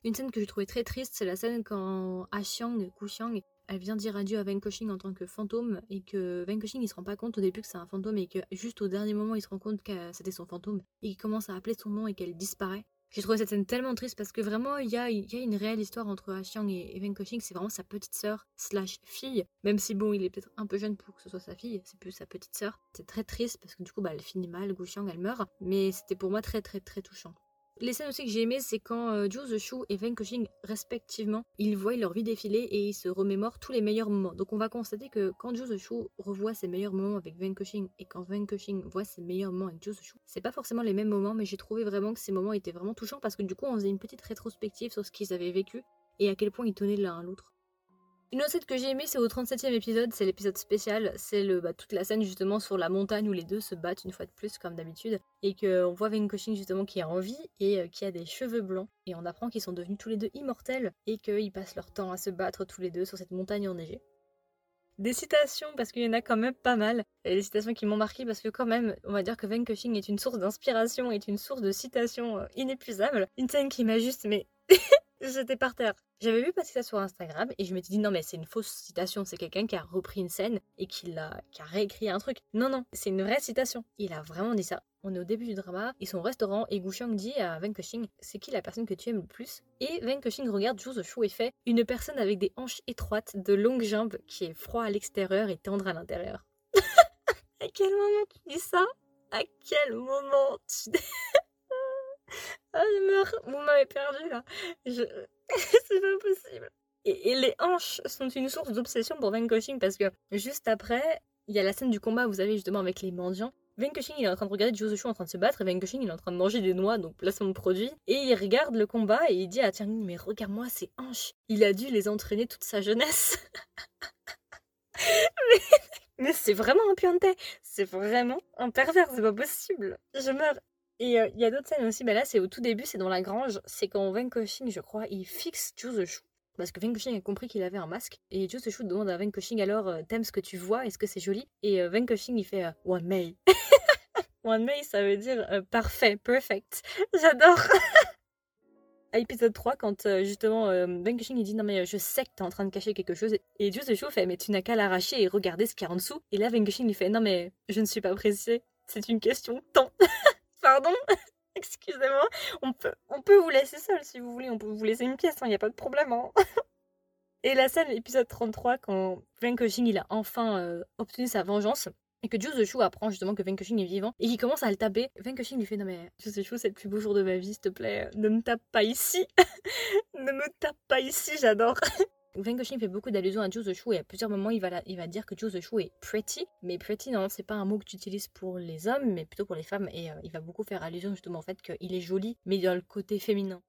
Une scène que j'ai trouvée très triste, c'est la scène quand Xiang, Ku Xiang, elle vient dire adieu à Vanquishing en tant que fantôme et que Vanquishing il se rend pas compte au début que c'est un fantôme et que juste au dernier moment il se rend compte que c'était son fantôme et qu'il commence à appeler son nom et qu'elle disparaît. J'ai trouvé cette scène tellement triste parce que vraiment, il y a, y a une réelle histoire entre Xiang et Evan Koching. C'est vraiment sa petite sœur slash fille. Même si, bon, il est peut-être un peu jeune pour que ce soit sa fille, c'est plus sa petite sœur. C'est très triste parce que du coup, bah, elle finit mal, Gu Xiang, elle meurt. Mais c'était pour moi très, très, très touchant. Les scènes aussi que j'ai aimées, c'est quand euh, Zhu Shu et Wen Kuxing, respectivement, ils voient leur vie défiler et ils se remémorent tous les meilleurs moments. Donc on va constater que quand Zhu Shu revoit ses meilleurs moments avec Wen Kuxing et quand Wen Kuxing voit ses meilleurs moments avec Zhu Shu, c'est pas forcément les mêmes moments, mais j'ai trouvé vraiment que ces moments étaient vraiment touchants parce que du coup on faisait une petite rétrospective sur ce qu'ils avaient vécu et à quel point ils tenaient l'un à l'autre. Une autre scène que j'ai aimée, c'est au 37e épisode, c'est l'épisode spécial, c'est bah, toute la scène justement sur la montagne où les deux se battent une fois de plus comme d'habitude et qu'on voit Venkoshin justement qui est en vie et euh, qui a des cheveux blancs et on apprend qu'ils sont devenus tous les deux immortels et qu'ils passent leur temps à se battre tous les deux sur cette montagne enneigée. Des citations, parce qu'il y en a quand même pas mal. Et des citations qui m'ont marqué parce que quand même, on va dire que Venkoshin est une source d'inspiration, est une source de citations euh, inépuisable. Une scène qui m'a juste mais J'étais par terre. J'avais vu passer ça sur Instagram et je m'étais dit non mais c'est une fausse citation, c'est quelqu'un qui a repris une scène et qui, a, réécrit un truc. Non non, c'est une vraie citation. Il a vraiment dit ça. On est au début du drama, ils sont au restaurant et Gu dit à Wen Kexing c'est qui la personne que tu aimes le plus? Et Wen Kexing regarde Zhu Shu et fait une personne avec des hanches étroites, de longues jambes, qui est froid à l'extérieur et tendre à l'intérieur. à quel moment tu dis ça? À quel moment tu ah, je meurs. Vous m'avez perdu là. C'est pas possible. Et, les hanches sont une source d'obsession pour Van parce que juste après, il y a la scène du combat, vous savez, justement, avec les mendiants. Van il est en train de regarder Josué en train de se battre et Van il est en train de manger des noix, donc placement de produit. Et il regarde le combat et il dit à Tiang mais regarde-moi ces hanches. Il a dû les entraîner toute sa jeunesse. mais, c'est vraiment un pianté. C'est vraiment un pervers, c'est pas possible. Je meurs. Et euh, il y a d'autres scènes aussi, mais là c'est au tout début, c'est dans la grange, c'est quand Venkoshin, je crois, il fixe Zhu Shu. Parce que Venkoshin a compris qu'il avait un masque. Et Zhu Shu demande à Venkoshin alors, euh, t'aimes ce que tu vois? Est-ce que c'est joli? Et euh, il fait One May. One May ça veut dire parfait, perfect. J'adore. à épisode 3, quand justement Venkoshin il dit non mais je sais que t'es en train de cacher quelque chose. Et Zhu Shu fait mais tu n'as qu'à l'arracher et regarder ce qu'il y a en dessous. Et là Venkoshin il fait non mais je ne suis pas pressé. C'est une question de temps. Pardon? Excusez-moi. On peut, vous laisser seul si vous voulez. On peut vous laisser une pièce, il hein, n'y a pas de problème. Hein. Et la scène, l'épisode 33, quand Venkoshin il a enfin euh, obtenu sa vengeance, et que Shu apprend justement que Venkoshin est vivant, et qu'il commence à le taper, Venkoshin lui fait Non mais Shu c'est le plus beau jour de ma vie, s'il te plaît, ne me tape pas ici. ne me tape pas ici, j'adore. Venkoshin fait beaucoup d'allusions à Zhu Shu et à plusieurs moments il va, il va dire que Zhu Shu est pretty, mais pretty non c'est pas un mot que tu utilises pour les hommes mais plutôt pour les femmes et euh, il va beaucoup faire allusion justement au fait qu'il est joli mais dans le côté féminin.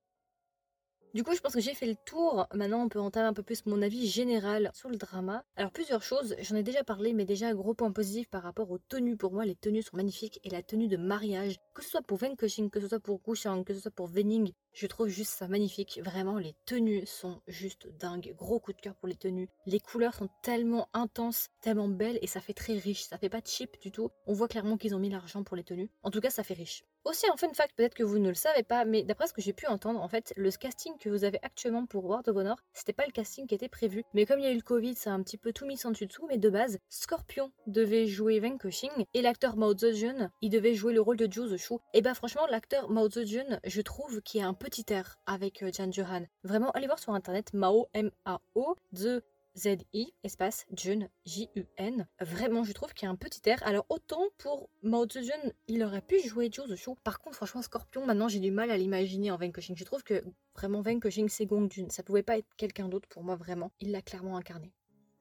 Du coup, je pense que j'ai fait le tour. Maintenant, on peut entamer un peu plus mon avis général sur le drama. Alors, plusieurs choses. J'en ai déjà parlé, mais déjà, gros point positif par rapport aux tenues. Pour moi, les tenues sont magnifiques. Et la tenue de mariage, que ce soit pour Venkoshin, que ce soit pour Gushang, que ce soit pour Vening, je trouve juste ça magnifique. Vraiment, les tenues sont juste dingues. Gros coup de cœur pour les tenues. Les couleurs sont tellement intenses, tellement belles et ça fait très riche. Ça fait pas cheap du tout. On voit clairement qu'ils ont mis l'argent pour les tenues. En tout cas, ça fait riche. Aussi, un fun fact, peut-être que vous ne le savez pas, mais d'après ce que j'ai pu entendre, en fait, le casting que vous avez actuellement pour World of Honor, c'était pas le casting qui était prévu. Mais comme il y a eu le Covid, ça a un petit peu tout mis sans dessus dessous, mais de base, Scorpion devait jouer Wen Koshing et l'acteur Mao Zedong, il devait jouer le rôle de Zhou Shu. Et bah franchement, l'acteur Mao Zedong, je trouve qu'il a un petit air avec euh, Jan Johan. Vraiment, allez voir sur internet Mao M-A-O, The Z-I, espace Jun, J-U-N. Vraiment, je trouve qu'il y a un petit air. Alors, autant pour Mao Zedong, il aurait pu jouer Zhou Shu. Par contre, franchement, Scorpion, maintenant, j'ai du mal à l'imaginer en Vanquishing. Je trouve que vraiment Vanquishing, c'est Gong Jun. Ça pouvait pas être quelqu'un d'autre pour moi, vraiment. Il l'a clairement incarné.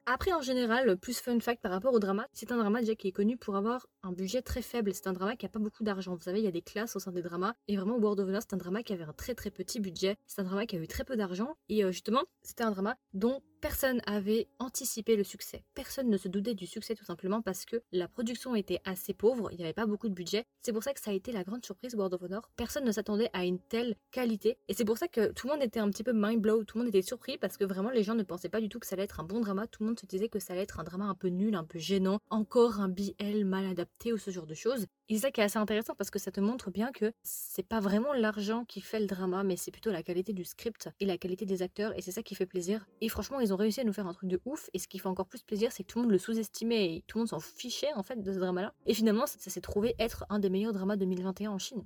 Après, en général, plus fun fact par rapport au drama, c'est un drama déjà qui est connu pour avoir un budget très faible. C'est un drama qui a pas beaucoup d'argent. Vous savez, il y a des classes au sein des dramas. Et vraiment, World of Honor, c'est un drama qui avait un très très petit budget. C'est un drama qui a eu très peu d'argent. Et euh, justement, c'était un drama dont personne avait anticipé le succès. Personne ne se doutait du succès tout simplement parce que la production était assez pauvre, il n'y avait pas beaucoup de budget. C'est pour ça que ça a été la grande surprise World of Honor. Personne ne s'attendait à une telle qualité et c'est pour ça que tout le monde était un petit peu mind blow, tout le monde était surpris parce que vraiment les gens ne pensaient pas du tout que ça allait être un bon drama, tout le monde se disait que ça allait être un drama un peu nul, un peu gênant, encore un BL mal adapté ou ce genre de choses. Et c'est ça qui est assez intéressant parce que ça te montre bien que c'est pas vraiment l'argent qui fait le drama, mais c'est plutôt la qualité du script et la qualité des acteurs et c'est ça qui fait plaisir. Et franchement, ils ont réussi à nous faire un truc de ouf. Et ce qui fait encore plus plaisir, c'est que tout le monde le sous-estimait et tout le monde s'en fichait en fait de ce drama-là. Et finalement, ça s'est trouvé être un des meilleurs dramas 2021 en Chine.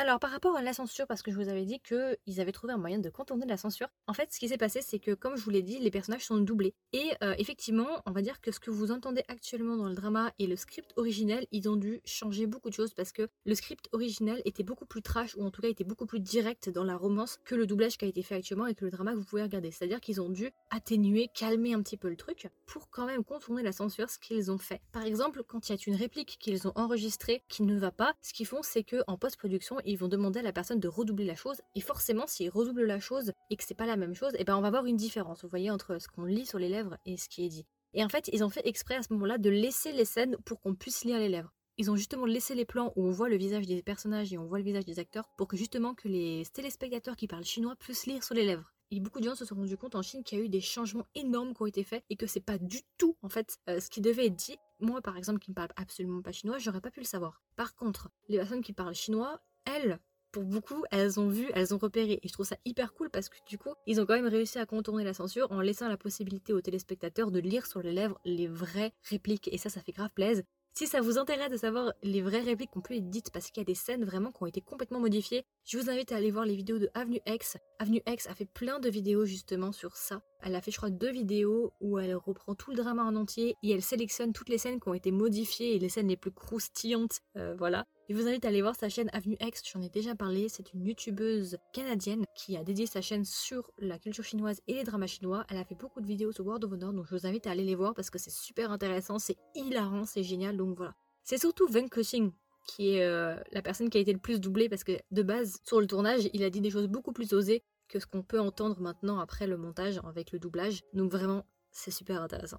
Alors par rapport à la censure, parce que je vous avais dit qu'ils avaient trouvé un moyen de contourner la censure, en fait ce qui s'est passé c'est que comme je vous l'ai dit, les personnages sont doublés. Et euh, effectivement, on va dire que ce que vous entendez actuellement dans le drama et le script originel, ils ont dû changer beaucoup de choses parce que le script originel était beaucoup plus trash, ou en tout cas était beaucoup plus direct dans la romance que le doublage qui a été fait actuellement et que le drama que vous pouvez regarder. C'est-à-dire qu'ils ont dû atténuer, calmer un petit peu le truc pour quand même contourner la censure, ce qu'ils ont fait. Par exemple, quand il y a une réplique qu'ils ont enregistrée qui ne va pas, ce qu'ils font c'est que en post-production, ils vont demander à la personne de redoubler la chose. Et forcément, s'ils redoublent la chose et que c'est pas la même chose, et eh ben on va voir une différence, vous voyez, entre ce qu'on lit sur les lèvres et ce qui est dit. Et en fait, ils ont fait exprès à ce moment-là de laisser les scènes pour qu'on puisse lire les lèvres. Ils ont justement laissé les plans où on voit le visage des personnages et on voit le visage des acteurs pour que justement que les téléspectateurs qui parlent chinois puissent lire sur les lèvres. Et beaucoup de gens se sont rendus compte en Chine qu'il y a eu des changements énormes qui ont été faits et que c'est pas du tout en fait euh, ce qui devait être dit. Moi par exemple qui ne parle absolument pas chinois, j'aurais pas pu le savoir. Par contre, les personnes qui parlent chinois, elles, pour beaucoup, elles ont vu, elles ont repéré. Et je trouve ça hyper cool parce que du coup, ils ont quand même réussi à contourner la censure en laissant la possibilité aux téléspectateurs de lire sur les lèvres les vraies répliques. Et ça, ça fait grave plaisir. Si ça vous intéresse de savoir les vraies répliques qu'on peut être dites parce qu'il y a des scènes vraiment qui ont été complètement modifiées, je vous invite à aller voir les vidéos de Avenue X. Avenue X a fait plein de vidéos justement sur ça. Elle a fait je crois deux vidéos où elle reprend tout le drama en entier et elle sélectionne toutes les scènes qui ont été modifiées et les scènes les plus croustillantes. Euh, voilà. Je vous invite à aller voir sa chaîne Avenue X, j'en ai déjà parlé, c'est une youtubeuse canadienne qui a dédié sa chaîne sur la culture chinoise et les dramas chinois. Elle a fait beaucoup de vidéos sur World of Honor, donc je vous invite à aller les voir parce que c'est super intéressant, c'est hilarant, c'est génial, donc voilà. C'est surtout Wen Kexing qui est euh, la personne qui a été le plus doublée parce que de base, sur le tournage, il a dit des choses beaucoup plus osées que ce qu'on peut entendre maintenant après le montage avec le doublage. Donc vraiment, c'est super intéressant.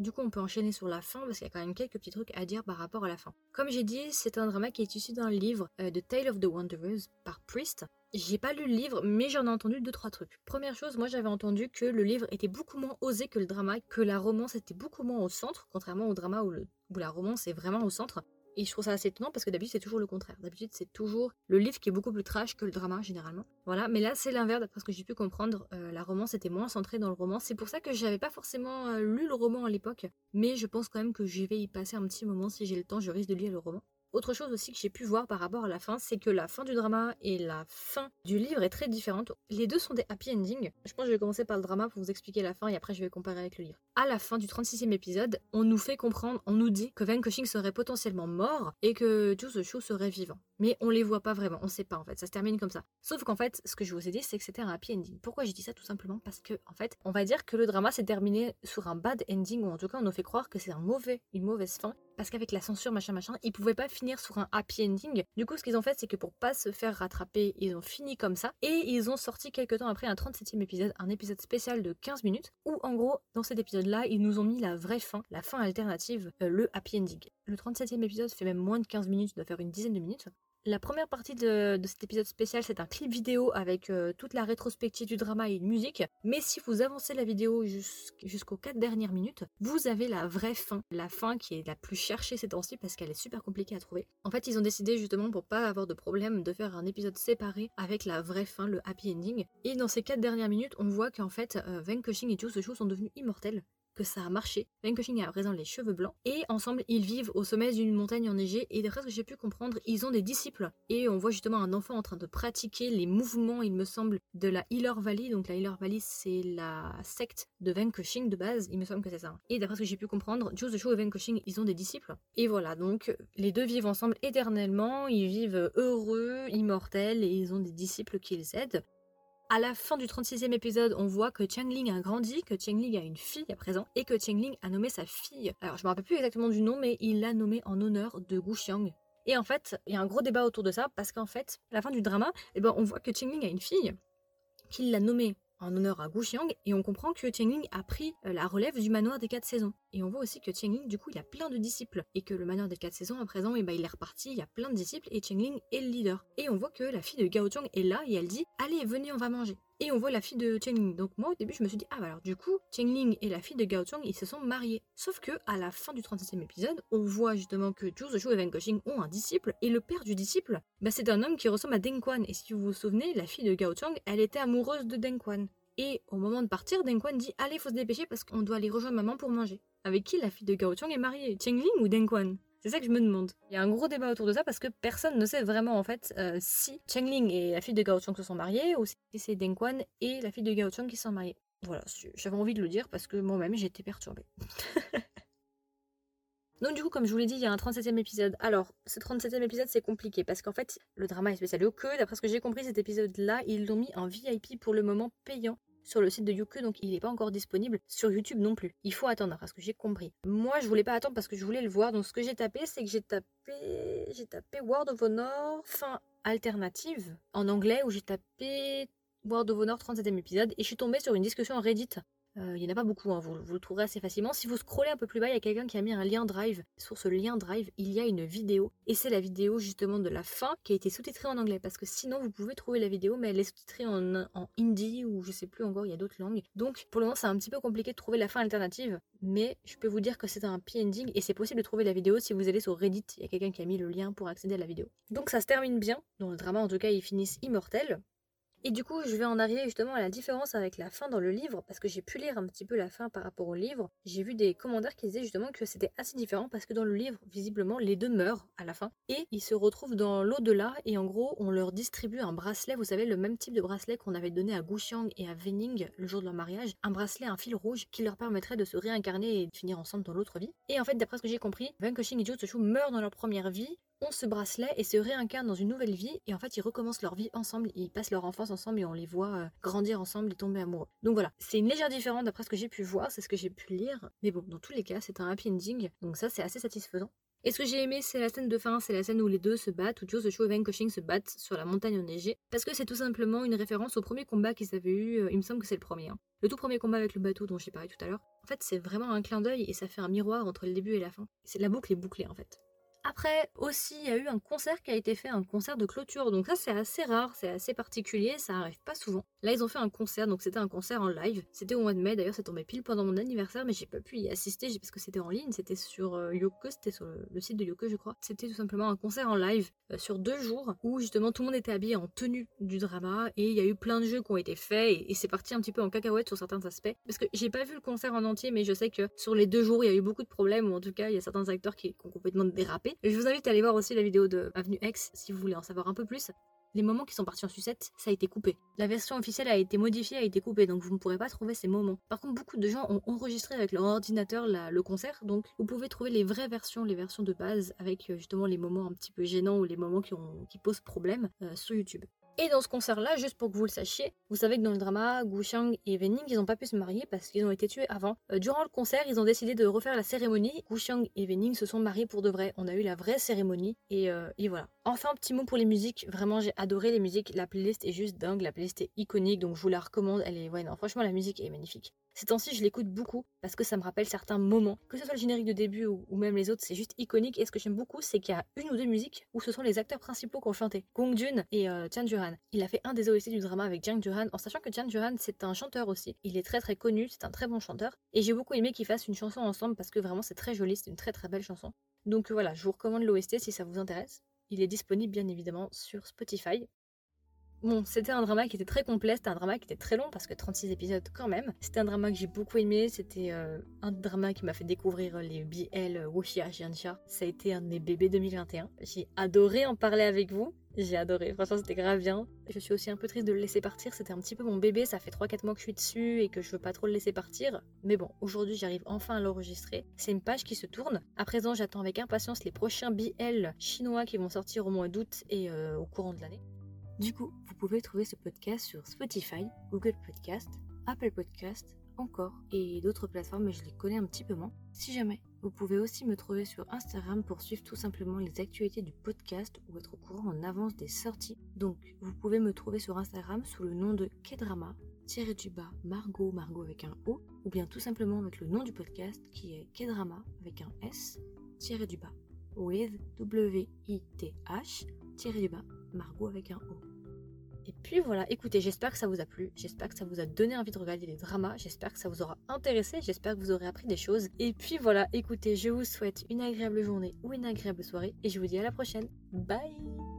Du coup, on peut enchaîner sur la fin parce qu'il y a quand même quelques petits trucs à dire par rapport à la fin. Comme j'ai dit, c'est un drama qui est issu d'un livre euh, de Tale of the Wanderers par Priest. J'ai pas lu le livre, mais j'en ai entendu deux trois trucs. Première chose, moi j'avais entendu que le livre était beaucoup moins osé que le drama, que la romance était beaucoup moins au centre, contrairement au drama où, où la romance est vraiment au centre. Et je trouve ça assez étonnant parce que d'habitude c'est toujours le contraire. D'habitude c'est toujours le livre qui est beaucoup plus trash que le drama généralement. Voilà, mais là c'est l'inverse d'après ce que j'ai pu comprendre. Euh, la romance était moins centrée dans le roman. C'est pour ça que j'avais pas forcément euh, lu le roman à l'époque, mais je pense quand même que je vais y passer un petit moment si j'ai le temps. Je risque de lire le roman. Autre chose aussi que j'ai pu voir par rapport à la fin, c'est que la fin du drama et la fin du livre est très différente. Les deux sont des happy endings. Je pense que je vais commencer par le drama pour vous expliquer la fin et après je vais comparer avec le livre. À la fin du 36e épisode, on nous fait comprendre, on nous dit que Van Cushing serait potentiellement mort et que Juice Chou serait vivant. Mais on les voit pas vraiment, on sait pas en fait, ça se termine comme ça. Sauf qu'en fait, ce que je vous ai dit, c'est que c'était un happy ending. Pourquoi j'ai dit ça? Tout simplement parce que, en fait, on va dire que le drama s'est terminé sur un bad ending, ou en tout cas on nous fait croire que c'est un mauvais, une mauvaise fin, parce qu'avec la censure, machin, machin, ils pouvaient pas finir sur un happy ending. Du coup, ce qu'ils ont fait, c'est que pour pas se faire rattraper, ils ont fini comme ça. Et ils ont sorti quelques temps après un 37e épisode, un épisode spécial de 15 minutes, où en gros, dans cet épisode-là, ils nous ont mis la vraie fin, la fin alternative, euh, le happy ending. Le 37e épisode fait même moins de 15 minutes, il doit faire une dizaine de minutes. La première partie de, cet épisode spécial, c'est un clip vidéo avec euh, toute la rétrospective du drama et une musique. Mais si vous avancez la vidéo jusqu'aux 4 dernières minutes, vous avez la vraie fin. La fin qui est la plus cherchée ces temps-ci parce qu'elle est super compliquée à trouver. En fait, ils ont décidé justement pour pas avoir de problème de faire un épisode séparé avec la vraie fin, le happy ending. Et dans ces 4 dernières minutes, on voit qu'en fait, euh, Van Cushing et Joe Shu sont devenus immortels que ça a marché. Van Cushing a présent les cheveux blancs et ensemble ils vivent au sommet d'une montagne enneigée et d'après ce que j'ai pu comprendre, ils ont des disciples et on voit justement un enfant en train de pratiquer les mouvements, il me semble, de la Healer Valley. Donc la Healer Valley c'est la secte de Van Cushing de base, il me semble que c'est ça. Et d'après ce que j'ai pu comprendre, Joe the Show et Van Cushing ils ont des disciples. Et voilà, donc les deux vivent ensemble éternellement, ils vivent heureux, immortels et ils ont des disciples qui les aident. À la fin du 36e épisode, on voit que Ling a grandi, que Ling a une fille à présent, et que Ling a nommé sa fille. Alors, je me rappelle plus exactement du nom, mais il l'a nommée en honneur de Gu Xiang. Et en fait, il y a un gros débat autour de ça, parce qu'en fait, à la fin du drama, eh ben, on voit que Ling a une fille, qu'il l'a nommée en honneur à Gu Xiang, et on comprend que Ling a pris euh, la relève du manoir des quatre saisons. Et on voit aussi que Ling, du coup, il a plein de disciples, et que le manoir des quatre saisons, à présent, eh ben, il est reparti, il y a plein de disciples, et Ling est le leader. Et on voit que la fille de Gao Chang est là, et elle dit, allez, venez, on va manger. Et on voit la fille de Ling. Donc moi, au début, je me suis dit, ah bah alors du coup, Ling et la fille de Gao Chang, ils se sont mariés. Sauf que, à la fin du 37e épisode, on voit justement que Zhu Zhu et Van Koxing ont un disciple, et le père du disciple, bah, c'est un homme qui ressemble à Deng Quan. Et si vous vous souvenez, la fille de Gao Chang, elle était amoureuse de Deng Quan. Et au moment de partir, Deng Quan dit Allez, faut se dépêcher parce qu'on doit aller rejoindre maman pour manger. Avec qui la fille de Gao Chang est mariée Ling ou Deng Quan? C'est ça que je me demande. Il y a un gros débat autour de ça parce que personne ne sait vraiment en fait euh, si Ling et la fille de Gao Chang se sont mariés ou si c'est Deng Quan et la fille de Gao Chang qui sont mariés. Voilà, j'avais envie de le dire parce que moi-même j'étais perturbée. Donc du coup, comme je vous l'ai dit, il y a un 37e épisode. Alors, ce 37e épisode, c'est compliqué parce qu'en fait, le drama est spécial que. D'après ce que j'ai compris, cet épisode-là, ils l'ont mis en VIP pour le moment payant sur le site de Youku, donc il n'est pas encore disponible sur YouTube non plus. Il faut attendre, parce que j'ai compris. Moi, je voulais pas attendre parce que je voulais le voir, donc ce que j'ai tapé, c'est que j'ai tapé, j'ai tapé World of Honor fin alternative en anglais où j'ai tapé World of Honor 37e épisode et je suis tombée sur une discussion Reddit euh, il n'y en a pas beaucoup, hein, vous, le trouverez assez facilement. Si vous scrollez un peu plus bas, il y a quelqu'un qui a mis un lien Drive. Sur ce lien Drive, il y a une vidéo. Et c'est la vidéo justement de la fin qui a été sous-titrée en anglais. Parce que sinon, vous pouvez trouver la vidéo, mais elle est sous-titrée en, hindi ou je sais plus encore, il y a d'autres langues. Donc pour le moment, c'est un petit peu compliqué de trouver la fin alternative. Mais je peux vous dire que c'est un happy ending et c'est possible de trouver la vidéo si vous allez sur Reddit. Il y a quelqu'un qui a mis le lien pour accéder à la vidéo. Donc ça se termine bien. Dans le drama, en tout cas, ils finissent immortels. Et du coup, je vais en arriver justement à la différence avec la fin dans le livre, parce que j'ai pu lire un petit peu la fin par rapport au livre. J'ai vu des commentaires qui disaient justement que c'était assez différent, parce que dans le livre, visiblement, les deux meurent à la fin, et ils se retrouvent dans l'au-delà, et en gros, on leur distribue un bracelet, vous savez, le même type de bracelet qu'on avait donné à Guxiang et à Vening le jour de leur mariage, un bracelet, un fil rouge, qui leur permettrait de se réincarner et de finir ensemble dans l'autre vie. Et en fait, d'après ce que j'ai compris, Wen Keqing et Zishu meurent dans leur première vie, ont ce bracelet et se réincarnent dans une nouvelle vie et en fait ils recommencent leur vie ensemble, ils passent leur enfance ensemble et on les voit euh, grandir ensemble et tomber amoureux. Donc voilà, c'est une légère différence d'après ce que j'ai pu voir, c'est ce que j'ai pu lire, mais bon, dans tous les cas c'est un happy ending, donc ça c'est assez satisfaisant. Et ce que j'ai aimé, c'est la scène de fin, c'est la scène où les deux se battent, où Joe Show et Van Cushing se battent sur la montagne enneigée, parce que c'est tout simplement une référence au premier combat qu'ils avaient eu, euh, il me semble que c'est le premier. Hein. Le tout premier combat avec le bateau dont j'ai parlé tout à l'heure. En fait, c'est vraiment un clin d'œil et ça fait un miroir entre le début et la fin. La boucle est bouclée en fait. Après aussi, il y a eu un concert qui a été fait, un concert de clôture. Donc ça, c'est assez rare, c'est assez particulier, ça arrive pas souvent. Là, ils ont fait un concert, donc c'était un concert en live. C'était au mois de mai, d'ailleurs, ça tombait pile pendant mon anniversaire, mais j'ai pas pu y assister parce que c'était en ligne, c'était sur euh, c'était sur le, site de Yoko, je crois. C'était tout simplement un concert en live euh, sur deux jours où justement tout le monde était habillé en tenue du drama et il y a eu plein de jeux qui ont été faits et, c'est parti un petit peu en cacahuète sur certains aspects. Parce que j'ai pas vu le concert en entier, mais je sais que sur les deux jours, il y a eu beaucoup de problèmes, ou en tout cas, il y a certains acteurs qui ont complètement dérapé. Je vous invite à aller voir aussi la vidéo de Avenue X si vous voulez en savoir un peu plus. Les moments qui sont partis en sucette, ça a été coupé. La version officielle a été modifiée, a été coupée, donc vous ne pourrez pas trouver ces moments. Par contre, beaucoup de gens ont enregistré avec leur ordinateur le concert, donc vous pouvez trouver les vraies versions, les versions de base, avec euh, justement les moments un petit peu gênants ou les moments qui posent problème euh, sur YouTube. Et dans ce concert-là, juste pour que vous le sachiez, vous savez que dans le drama, Gu Xiang et Wenning, ils n'ont pas pu se marier parce qu'ils ont été tués avant. Euh, durant le concert, ils ont décidé de refaire la cérémonie. Gu Xiang et Wenning se sont mariés pour de vrai. On a eu la vraie cérémonie et, euh, et voilà. Enfin, petit mot pour les musiques. Vraiment, j'ai adoré les musiques. La playlist est juste dingue. La playlist est iconique, donc je vous la recommande. Franchement, la musique est magnifique. Ces temps-ci, je l'écoute beaucoup parce que ça me rappelle certains moments. Que ce soit le générique de début ou, même les autres, c'est juste iconique. Et ce que j'aime beaucoup, c'est qu'il y a une ou deux musiques où ce sont les acteurs principaux qui ont chanté. Gong Jun et euh, Tian Juhan. Il a fait un des OST du drama avec Jiang Juhan, en sachant que Jiang Juhan, c'est un chanteur aussi. Il est très très connu, c'est un très bon chanteur. Et j'ai beaucoup aimé qu'ils fassent une chanson ensemble parce que vraiment c'est très joli, c'est une très très belle chanson. Donc voilà, je vous recommande l'OST si ça vous intéresse. Il est disponible bien évidemment sur Spotify. Bon, c'était un drama qui était très complet, c'était un drama qui était très long parce que 36 épisodes quand même. C'était un drama que j'ai beaucoup aimé, c'était euh, un drama qui m'a fait découvrir les BL Wuxia Jianxia. Ça a été un de mes bébés 2021. J'ai adoré en parler avec vous. J'ai adoré, franchement c'était grave bien. Je suis aussi un peu triste de le laisser partir, c'était un petit peu mon bébé, ça fait 3-4 mois que je suis dessus et que je veux pas trop le laisser partir. Mais bon, aujourd'hui j'arrive enfin à l'enregistrer. C'est une page qui se tourne. À présent j'attends avec impatience les prochains BL chinois qui vont sortir au mois d'août et euh, au courant de l'année. Du coup, vous pouvez trouver ce podcast sur Spotify, Google Podcast, Apple Podcast, encore, et d'autres plateformes, mais je les connais un petit peu moins. Si jamais, vous pouvez aussi me trouver sur Instagram pour suivre tout simplement les actualités du podcast ou être au courant en avance des sorties. Donc, vous pouvez me trouver sur Instagram sous le nom de Kedrama, tiré du bas Margot, Margot avec un O, ou bien tout simplement avec le nom du podcast qui est Kedrama avec un S, tiré du bas, with W-I-T-H, tiré du bas, Margot avec un O. Et puis voilà, écoutez, j'espère que ça vous a plu, j'espère que ça vous a donné envie de regarder les dramas, j'espère que ça vous aura intéressé, j'espère que vous aurez appris des choses. Et puis voilà, écoutez, je vous souhaite une agréable journée ou une agréable soirée et je vous dis à la prochaine. Bye